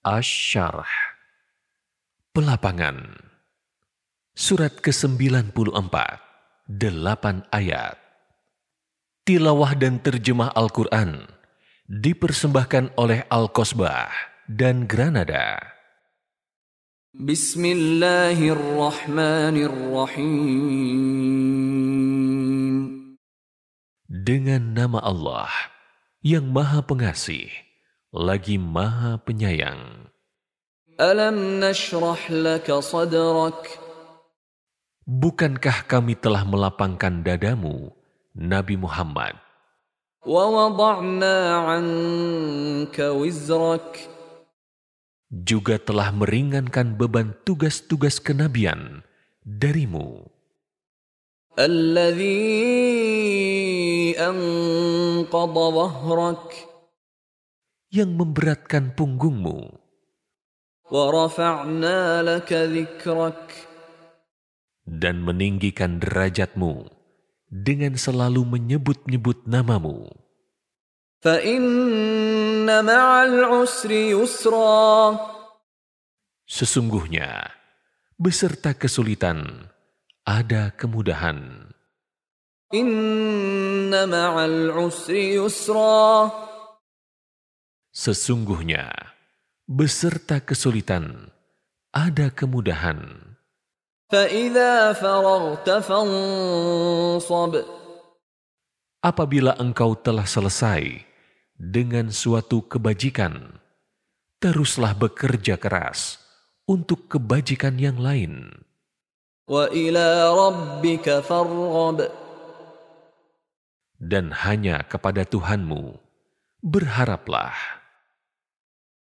Asyarh Pelapangan Surat ke-94 8 ayat Tilawah dan terjemah Al-Quran dipersembahkan oleh Al-Kosbah dan Granada. Bismillahirrahmanirrahim. Dengan nama Allah yang Maha Pengasih, lagi Maha Penyayang. Alam nashrah laka. Bukankah kami telah melapangkan dadamu, Nabi Muhammad? Juga telah meringankan beban tugas-tugas kenabian darimu. Alladhi anqadha yang memberatkan punggungmu. dan meninggikan derajatmu dengan selalu menyebut-nyebut namamu. Sesungguhnya, beserta kesulitan, ada kemudahan. Sesungguhnya, beserta kesulitan, ada kemudahan. Apabila engkau telah selesai dengan suatu kebajikan, teruslah bekerja keras untuk kebajikan yang lain. Dan hanya kepada Tuhanmu berharaplah.